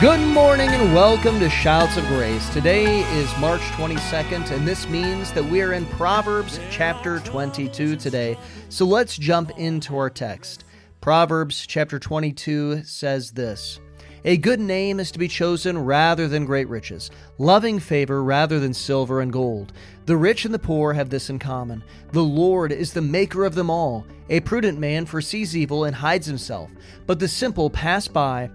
Good morning and welcome to Shouts of Grace. Today is March 22nd, and this means that we are in Proverbs chapter 22 today. So let's jump into our text. Proverbs chapter 22 says this A good name is to be chosen rather than great riches, loving favor rather than silver and gold. The rich and the poor have this in common. The Lord is the maker of them all. A prudent man foresees evil and hides himself, but the simple pass by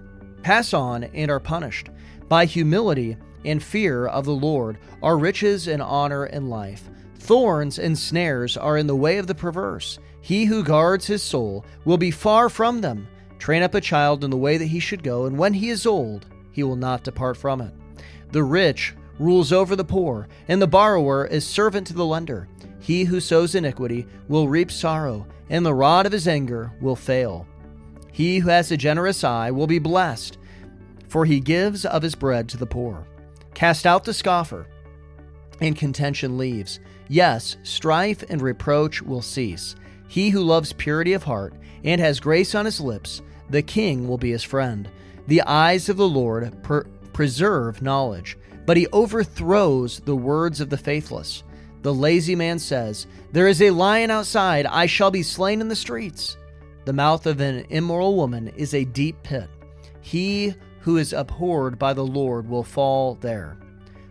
pass on and are punished. By humility and fear of the Lord are riches and honor and life. Thorns and snares are in the way of the perverse. He who guards his soul will be far from them. Train up a child in the way that he should go, and when he is old, he will not depart from it. The rich rules over the poor, and the borrower is servant to the lender. He who sows iniquity will reap sorrow, and the rod of his anger will fail. He who has a generous eye will be blessed, for he gives of his bread to the poor. Cast out the scoffer, and contention leaves. Yes, strife and reproach will cease. He who loves purity of heart and has grace on his lips, the king will be his friend. The eyes of the Lord per- preserve knowledge, but he overthrows the words of the faithless. The lazy man says, There is a lion outside, I shall be slain in the streets. The mouth of an immoral woman is a deep pit. He who is abhorred by the Lord will fall there.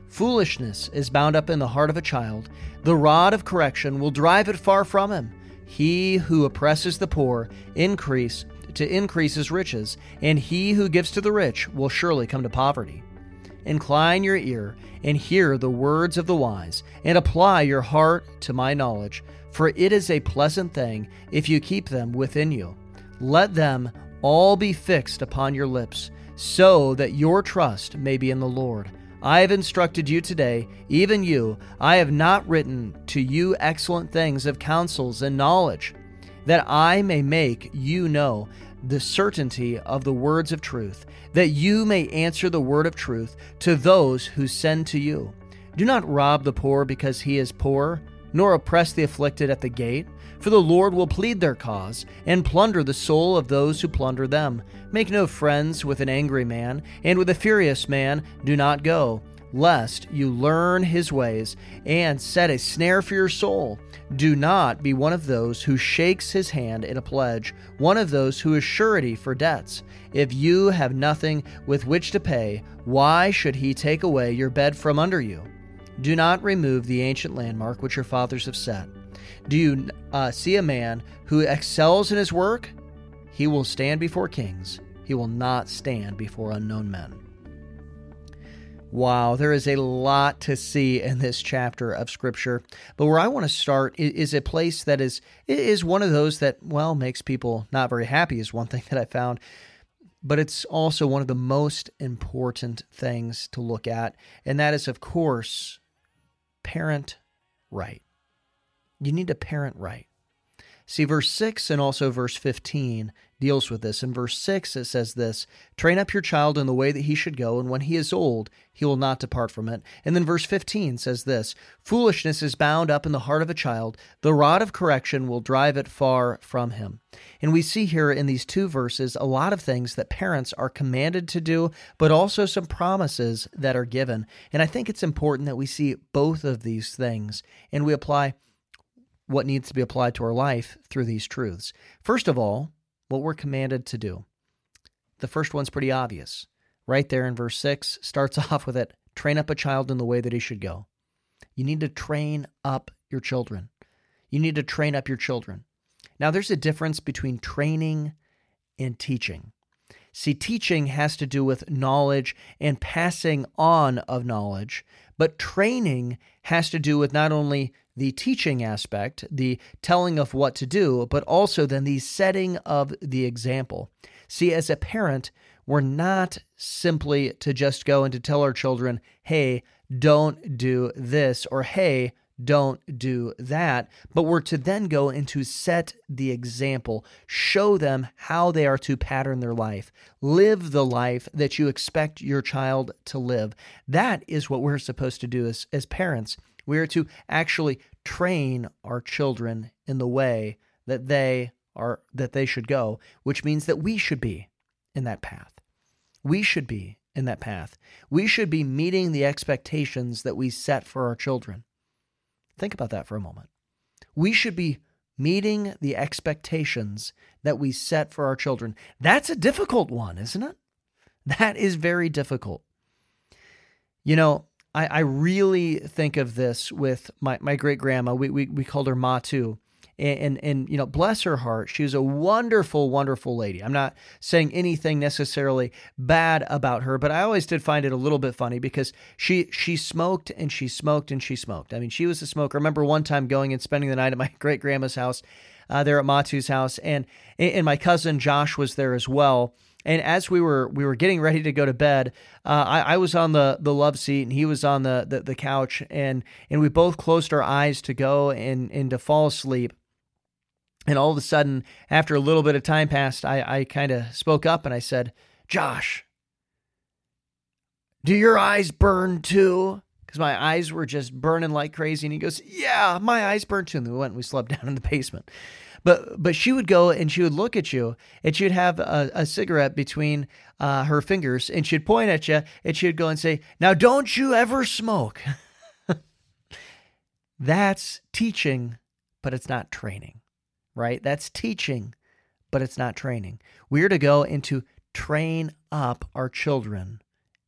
Foolishness is bound up in the heart of a child. The rod of correction will drive it far from him. He who oppresses the poor increase to increase his riches, and he who gives to the rich will surely come to poverty. Incline your ear and hear the words of the wise, and apply your heart to my knowledge for it is a pleasant thing if you keep them within you. Let them all be fixed upon your lips, so that your trust may be in the Lord. I have instructed you today, even you. I have not written to you excellent things of counsels and knowledge, that I may make you know the certainty of the words of truth, that you may answer the word of truth to those who send to you. Do not rob the poor because he is poor nor oppress the afflicted at the gate. For the Lord will plead their cause, and plunder the soul of those who plunder them. Make no friends with an angry man, and with a furious man do not go, lest you learn his ways, and set a snare for your soul. Do not be one of those who shakes his hand in a pledge, one of those who is surety for debts. If you have nothing with which to pay, why should he take away your bed from under you? Do not remove the ancient landmark which your fathers have set. Do you uh, see a man who excels in his work? He will stand before kings. He will not stand before unknown men. Wow, there is a lot to see in this chapter of Scripture. But where I want to start is a place that is is one of those that well makes people not very happy. Is one thing that I found, but it's also one of the most important things to look at, and that is, of course, parent right. You need to parent right. See, verse 6 and also verse 15 deals with this. In verse 6, it says this Train up your child in the way that he should go, and when he is old, he will not depart from it. And then verse 15 says this Foolishness is bound up in the heart of a child, the rod of correction will drive it far from him. And we see here in these two verses a lot of things that parents are commanded to do, but also some promises that are given. And I think it's important that we see both of these things and we apply what needs to be applied to our life through these truths. First of all, what we're commanded to do. The first one's pretty obvious. Right there in verse 6 starts off with it train up a child in the way that he should go. You need to train up your children. You need to train up your children. Now, there's a difference between training and teaching. See, teaching has to do with knowledge and passing on of knowledge, but training has to do with not only the teaching aspect, the telling of what to do, but also then the setting of the example. See, as a parent, we're not simply to just go and to tell our children, hey, don't do this, or hey, don't do that, but we're to then go and to set the example, show them how they are to pattern their life, live the life that you expect your child to live. That is what we're supposed to do as, as parents. We are to actually train our children in the way that they are that they should go, which means that we should be in that path. We should be in that path. We should be meeting the expectations that we set for our children. Think about that for a moment. We should be meeting the expectations that we set for our children. That's a difficult one, isn't it? That is very difficult. You know, I, I really think of this with my, my great grandma. We, we, we called her Ma too. And, and, and you know bless her heart she was a wonderful wonderful lady. I'm not saying anything necessarily bad about her but i always did find it a little bit funny because she she smoked and she smoked and she smoked. I mean she was a smoker. I remember one time going and spending the night at my great grandma's house uh, there at matu's house. And and my cousin josh was there as well and as we were we were getting ready to go to bed, uh, I, I, was on the the love seat and he was on the, the, the couch, and and we both closed our eyes to go and and to fall asleep. And all of a sudden, after a little bit of time passed, I, I kind of spoke up and I said, "Josh, do your eyes burn too?" Because my eyes were just burning like crazy. And he goes, "Yeah, my eyes burn too." And we went and we slept down in the basement. But but she would go and she would look at you and she'd have a, a cigarette between uh, her fingers and she'd point at you and she'd go and say, "Now don't you ever smoke." That's teaching, but it's not training, right? That's teaching, but it's not training. We're to go and to train up our children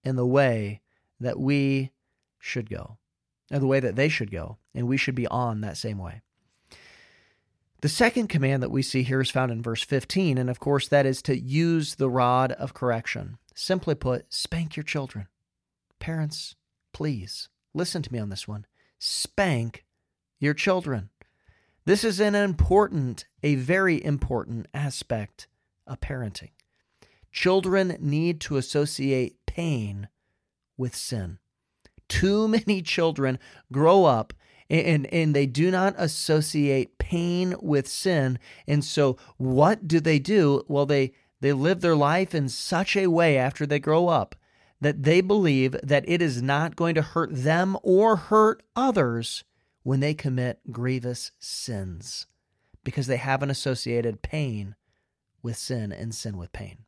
in the way that we should go, and the way that they should go, and we should be on that same way. The second command that we see here is found in verse 15, and of course, that is to use the rod of correction. Simply put, spank your children. Parents, please listen to me on this one. Spank your children. This is an important, a very important aspect of parenting. Children need to associate pain with sin. Too many children grow up and and they do not associate pain with sin and so what do they do well they they live their life in such a way after they grow up that they believe that it is not going to hurt them or hurt others when they commit grievous sins because they haven't associated pain with sin and sin with pain.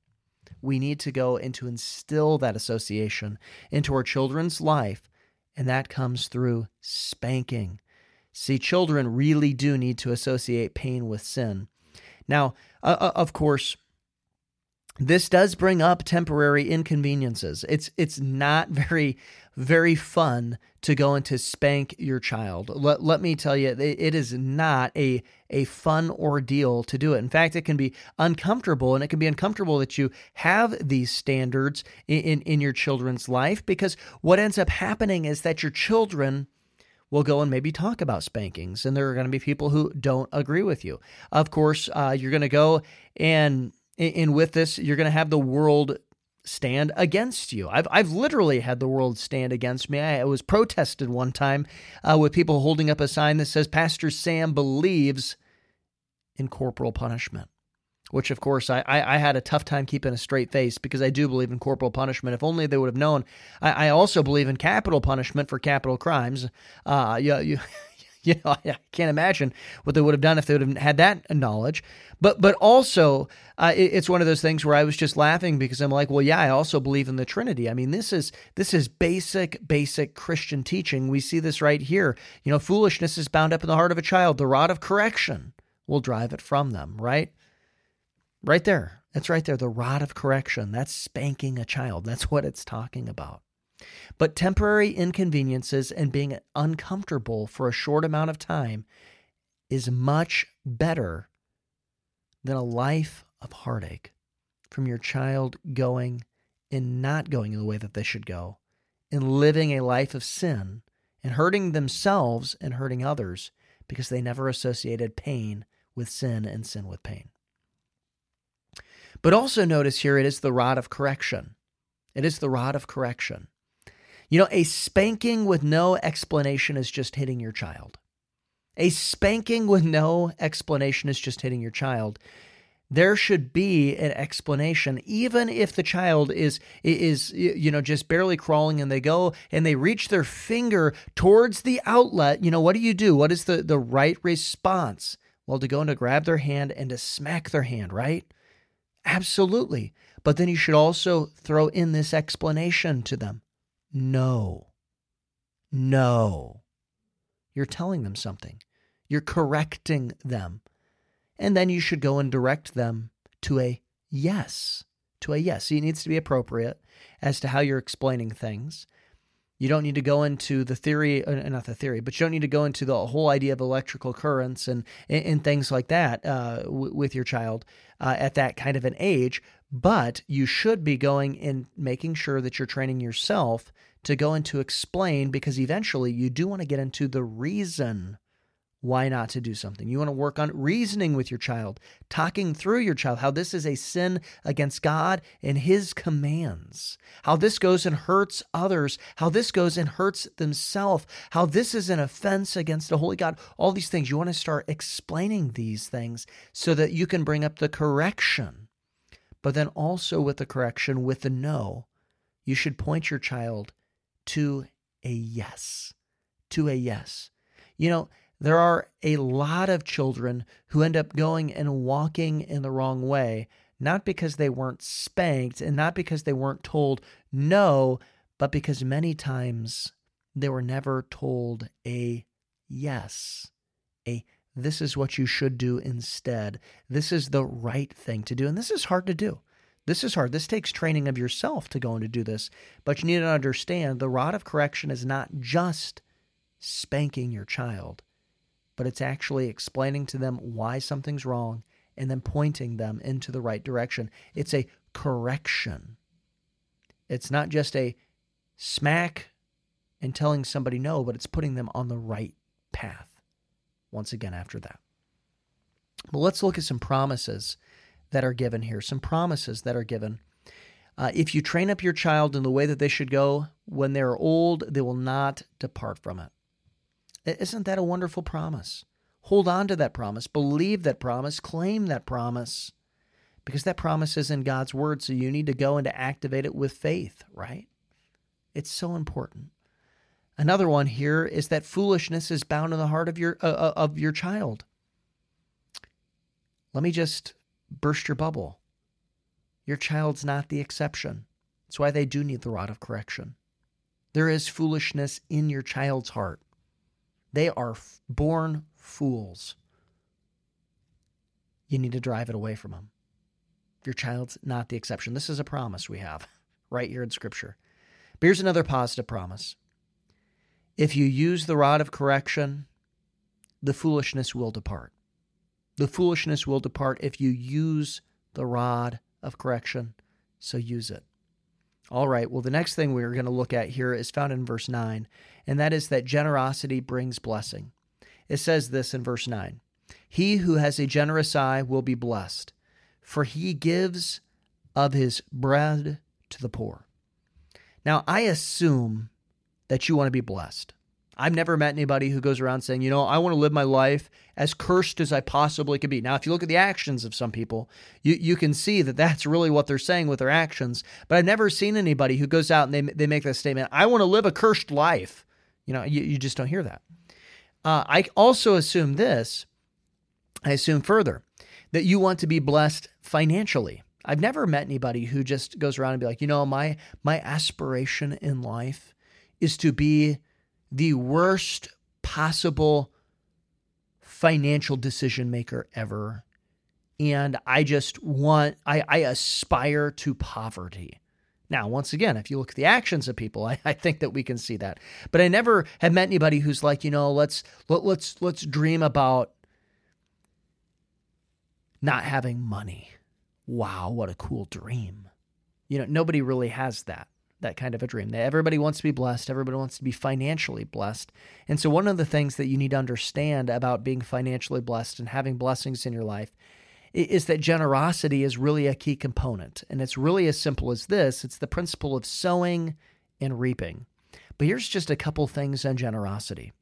We need to go and to instill that association into our children's life and that comes through spanking. See, children really do need to associate pain with sin. Now, uh, uh of course, this does bring up temporary inconveniences. It's it's not very very fun to go and to spank your child. Let, let me tell you, it, is not a a fun ordeal to do it. In fact, it can be uncomfortable, and it can be uncomfortable that you have these standards in, in, in your children's life because what ends up happening is that your children will go and maybe talk about spankings, and there are going to be people who don't agree with you. Of course, uh, you're going to go and and with this, you're going to have the world stand against you. I've, I've literally had the world stand against me. I was protested one time uh, with people holding up a sign that says, Pastor Sam believes in corporal punishment. Which, of course, I, I, I, had a tough time keeping a straight face because I do believe in corporal punishment. If only they would have known. I, I also believe in capital punishment for capital crimes. Uh, you, you, you know, I can't imagine what they would have done if they would have had that knowledge. But but also, uh, it, it's one of those things where I was just laughing because I'm like, well, yeah, I also believe in the Trinity. I mean, this is this is basic basic Christian teaching. We see this right here. You know, foolishness is bound up in the heart of a child. The rod of correction will drive it from them. Right, right there. That's right there. The rod of correction. That's spanking a child. That's what it's talking about. But temporary inconveniences and being uncomfortable for a short amount of time is much better than a life of heartache from your child going and not going the way that they should go, and living a life of sin and hurting themselves and hurting others because they never associated pain with sin and sin with pain. But also notice here it is the rod of correction. It is the rod of correction. You know, a spanking with no explanation is just hitting your child. A spanking with no explanation is just hitting your child. There should be an explanation, even if the child is is you know just barely crawling and they go and they reach their finger towards the outlet. You know what do you do? What is the the right response? Well, to go and to grab their hand and to smack their hand, right? Absolutely. But then you should also throw in this explanation to them no. No. You're telling them something, you're correcting them. And then you should go and direct them to a yes. To a yes. It needs to be appropriate as to how you're explaining things. You don't need to go into the theory, uh, not the theory, but you don't need to go into the whole idea of electrical currents and and, things like that uh, w- with your child uh, at that kind of an age. But you should be going and making sure that you're training yourself to go into explain because eventually you do want to get into the reason why not to do something. You want to work on reasoning with your child, talking through your child, how this is a sin against God and His commands, how this goes and hurts others, how this goes and hurts themselves, how this is an offense against the Holy God. All these things. You want to start explaining these things so that you can bring up the correction. But then also with the correction, with the no, you should point your child to a yes. To a yes. You know, there are a lot of children who end up going and walking in the wrong way, not because they weren't spanked and not because they weren't told no, but because many times they were never told a yes, a this is what you should do instead. This is the right thing to do. And this is hard to do. This is hard. This takes training of yourself to go and to do this. But you need to understand the rod of correction is not just spanking your child, but it's actually explaining to them why something's wrong and then pointing them into the right direction. It's a correction. It's not just a smack and telling somebody no, but it's putting them on the right path. Once again, after that. But let's look at some promises that are given here, some promises that are given. Uh, if you train up your child in the way that they should go, when they're old, they will not depart from it. Isn't that a wonderful promise? Hold on to that promise, believe that promise, claim that promise, because that promise is in God's word. So you need to go and to activate it with faith, right? It's so important. Another one here is that foolishness is bound in the heart of your uh, uh of your child. Let me just burst your bubble. Your child's not the exception. That's why they do need the rod of correction. There is foolishness in your child's heart. They are born fools. You need to drive it away from them. Your child's not the exception. This is a promise we have right here in Scripture. But here's another positive promise. If you use the rod of correction, the foolishness will depart. The foolishness will depart if you use the rod of correction. So use it. All right, well, the next thing we're going to look at here is found in verse 9, and that is that generosity brings blessing. It says this in verse 9 He who has a generous eye will be blessed, for he gives of his bread to the poor. Now, I assume that you want to be blessed. I've never met anybody who goes around saying, you know, I want to live my life as cursed as I possibly could be. Now, if you look at the actions of some people, you, you can see that that's really what they're saying with their actions. But I've never seen anybody who goes out and they, they make that statement, I want to live a cursed life. You know, you, you just don't hear that. Uh, I also assume this, I assume further, that you want to be blessed financially. I've never met anybody who just goes around and be like, you know, my my aspiration in life is to be the worst possible financial decision maker ever. And I just want, I, I aspire to poverty. Now, once again, if you look at the actions of people, I, I, think that we can see that. But I never have met anybody who's like, you know, let's let, let's let's dream about not having money. Wow, what a cool dream. You know, nobody really has that that kind of a dream. That everybody wants to be blessed, everybody wants to be financially blessed. And so one of the things that you need to understand about being financially blessed and having blessings in your life is that generosity is really a key component. And it's really as simple as this. It's the principle of sowing and reaping. But here's just a couple things on generosity.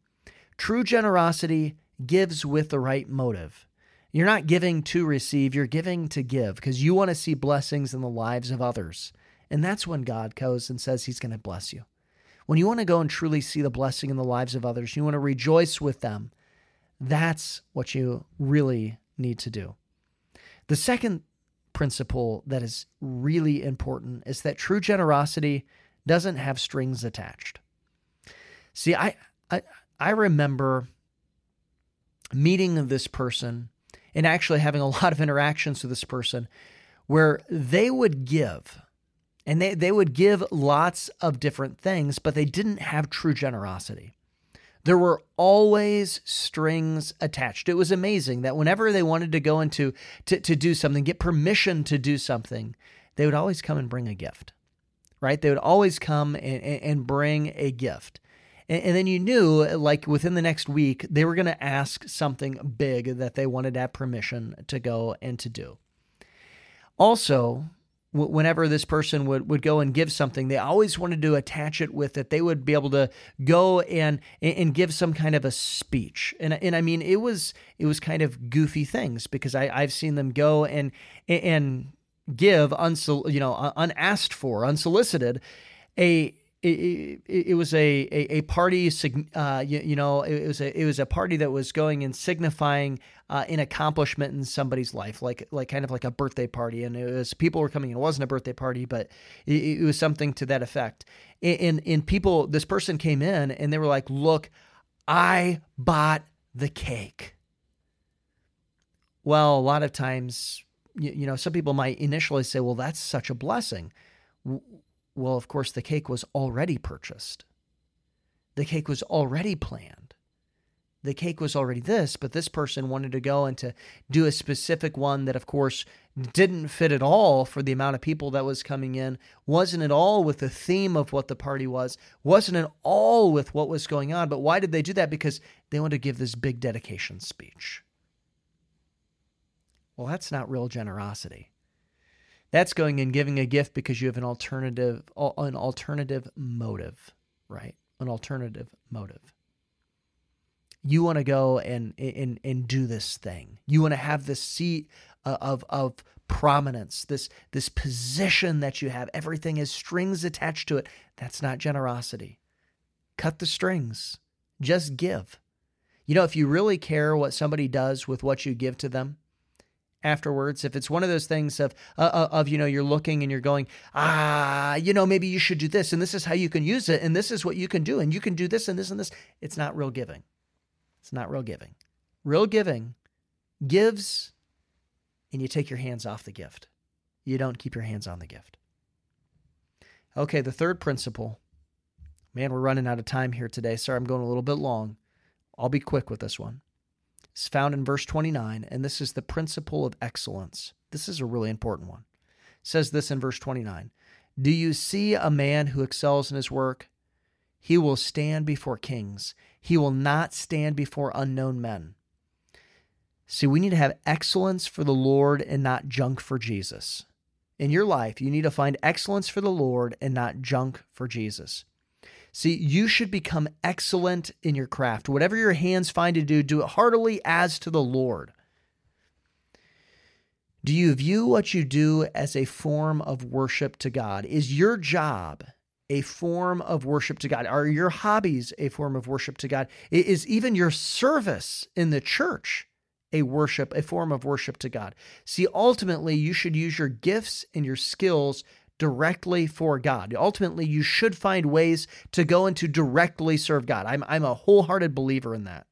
True generosity gives with the right motive. You're not giving to receive, you're giving to give because you want to see blessings in the lives of others. And that's when God goes and says He's going to bless you. When you want to go and truly see the blessing in the lives of others, you want to rejoice with them. That's what you really need to do. The second principle that is really important is that true generosity doesn't have strings attached. See, I I, I remember meeting this person and actually having a lot of interactions with this person where they would give and they, they would give lots of different things, but they didn't have true generosity. There were always strings attached. It was amazing that whenever they wanted to go into to, to do something, get permission to do something, they would always come and bring a gift. Right? They would always come and, and bring a gift. And, then you knew, like within the next week, they were going to ask something big that they wanted to have permission to go and to do. Also, whenever this person would, would go and give something, they always wanted to attach it with that they would be able to go and and give some kind of a speech. And and I mean it was it was kind of goofy things because I I've seen them go and and give unsol you know unasked for unsolicited a it, it, it, was a, a, a party, uh, you, you, know, it was a, it was a party that was going and signifying uh, an accomplishment in somebody's life, like, like kind of like a birthday party. And it was, people were coming, it wasn't a birthday party, but it, it was something to that effect. And, and people, this person came in and they were like, look, I bought the cake. Well, a lot of times, you, you know, some people might initially say, well, that's such a blessing well, of course, the cake was already purchased. The cake was already planned. The cake was already this, but this person wanted to go and to do a specific one that, of course, didn't fit at all for the amount of people that was coming in, wasn't at all with the theme of what the party was, wasn't at all with what was going on. But why did they do that? Because they wanted to give this big dedication speech. Well, that's not real generosity. That's going and giving a gift because you have an alternative an alternative motive, right? An alternative motive. You want to go and and and do this thing. You want to have this seat uh, of of prominence, this this position that you have. Everything has strings attached to it. That's not generosity. Cut the strings. Just give. You know, if you really care what somebody does with what you give to them, afterwards if it's one of those things of uh, uh, of you know you're looking and you're going ah you know maybe you should do this and this is how you can use it and this is what you can do and you can do this and this and this. It's not real giving. It's not real giving. Real giving gives and you take your hands off the gift. You don't keep your hands on the gift. Okay the third principle. Man we're running out of time here today. Sorry i'm going a little bit long. I'll be quick with this one found in verse 29, and this is the principle of excellence. This is a really important one. It says this in verse 29 Do you see a man who excels in his work? He will stand before kings, he will not stand before unknown men. See, we need to have excellence for the Lord and not junk for Jesus. In your life, you need to find excellence for the Lord and not junk for Jesus. See, you should become excellent in your craft. Whatever your hands find to do, do it heartily as to the Lord. Do you view what you do as a form of worship to God? Is your job a form of worship to God? Are your hobbies a form of worship to God? Is even your service in the church a worship, a form of worship to God? See, ultimately, you should use your gifts and your skills directly for God. Ultimately, you should find ways to go and to directly serve God. I'm, I'm a wholehearted believer in that.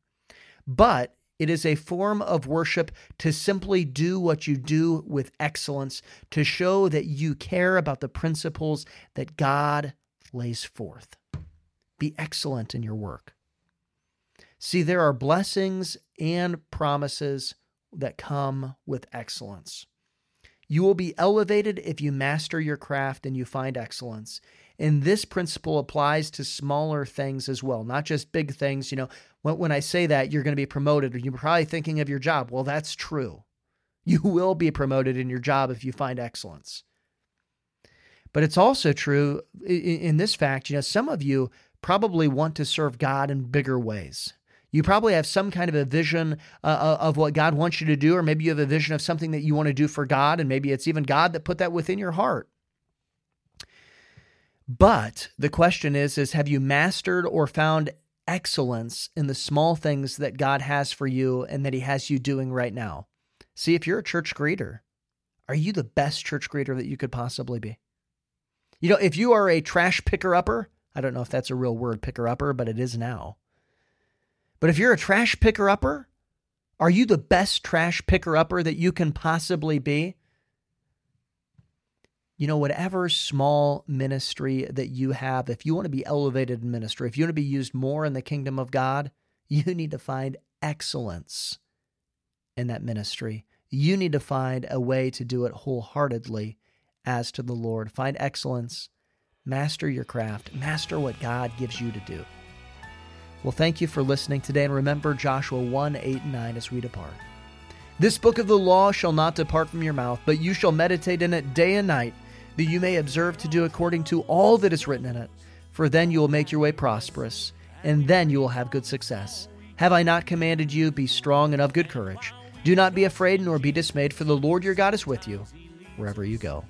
But it is a form of worship to simply do what you do with excellence, to show that you care about the principles that God lays forth. Be excellent in your work. See, there are blessings and promises that come with excellence. You will be elevated if you master your craft and you find excellence. And this principle applies to smaller things as well, not just big things. You know, when, when I say that, you're going to be promoted, or you're probably thinking of your job. Well, that's true. You will be promoted in your job if you find excellence. But it's also true in, in this fact, you know, some of you probably want to serve God in bigger ways. You probably have some kind of a vision uh, uh, of what God wants you to do, or maybe you have a vision of something that you want to do for God, and maybe it's even God that put that within your heart. But the question is is have you mastered or found excellence in the small things that God has for you and that he has you doing right now? See if you're a church greeter, Are you the best church greeter that you could possibly be? You know, if you are a trash picker upper, I don't know if that's a real word, picker upper, but it is now. But if you're a trash picker upper, are you the best trash picker upper that you can possibly be? You know, whatever small ministry that you have, if you want to be elevated in ministry, if you want to be used more in the kingdom of God, you need to find excellence in that ministry. You need to find a way to do it wholeheartedly as to the Lord. Find excellence, master your craft, master what God gives you to do. Well, thank you for listening today, and remember Joshua 1 8 and 9 as we depart. This book of the law shall not depart from your mouth, but you shall meditate in it day and night, that you may observe to do according to all that is written in it. For then you will make your way prosperous, and then you will have good success. Have I not commanded you, be strong and of good courage? Do not be afraid nor be dismayed, for the Lord your God is with you wherever you go.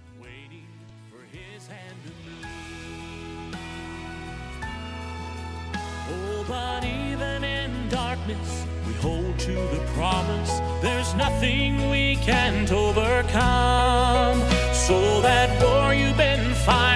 But even in darkness, we hold to the promise. There's nothing we can't overcome. So that war you've been fighting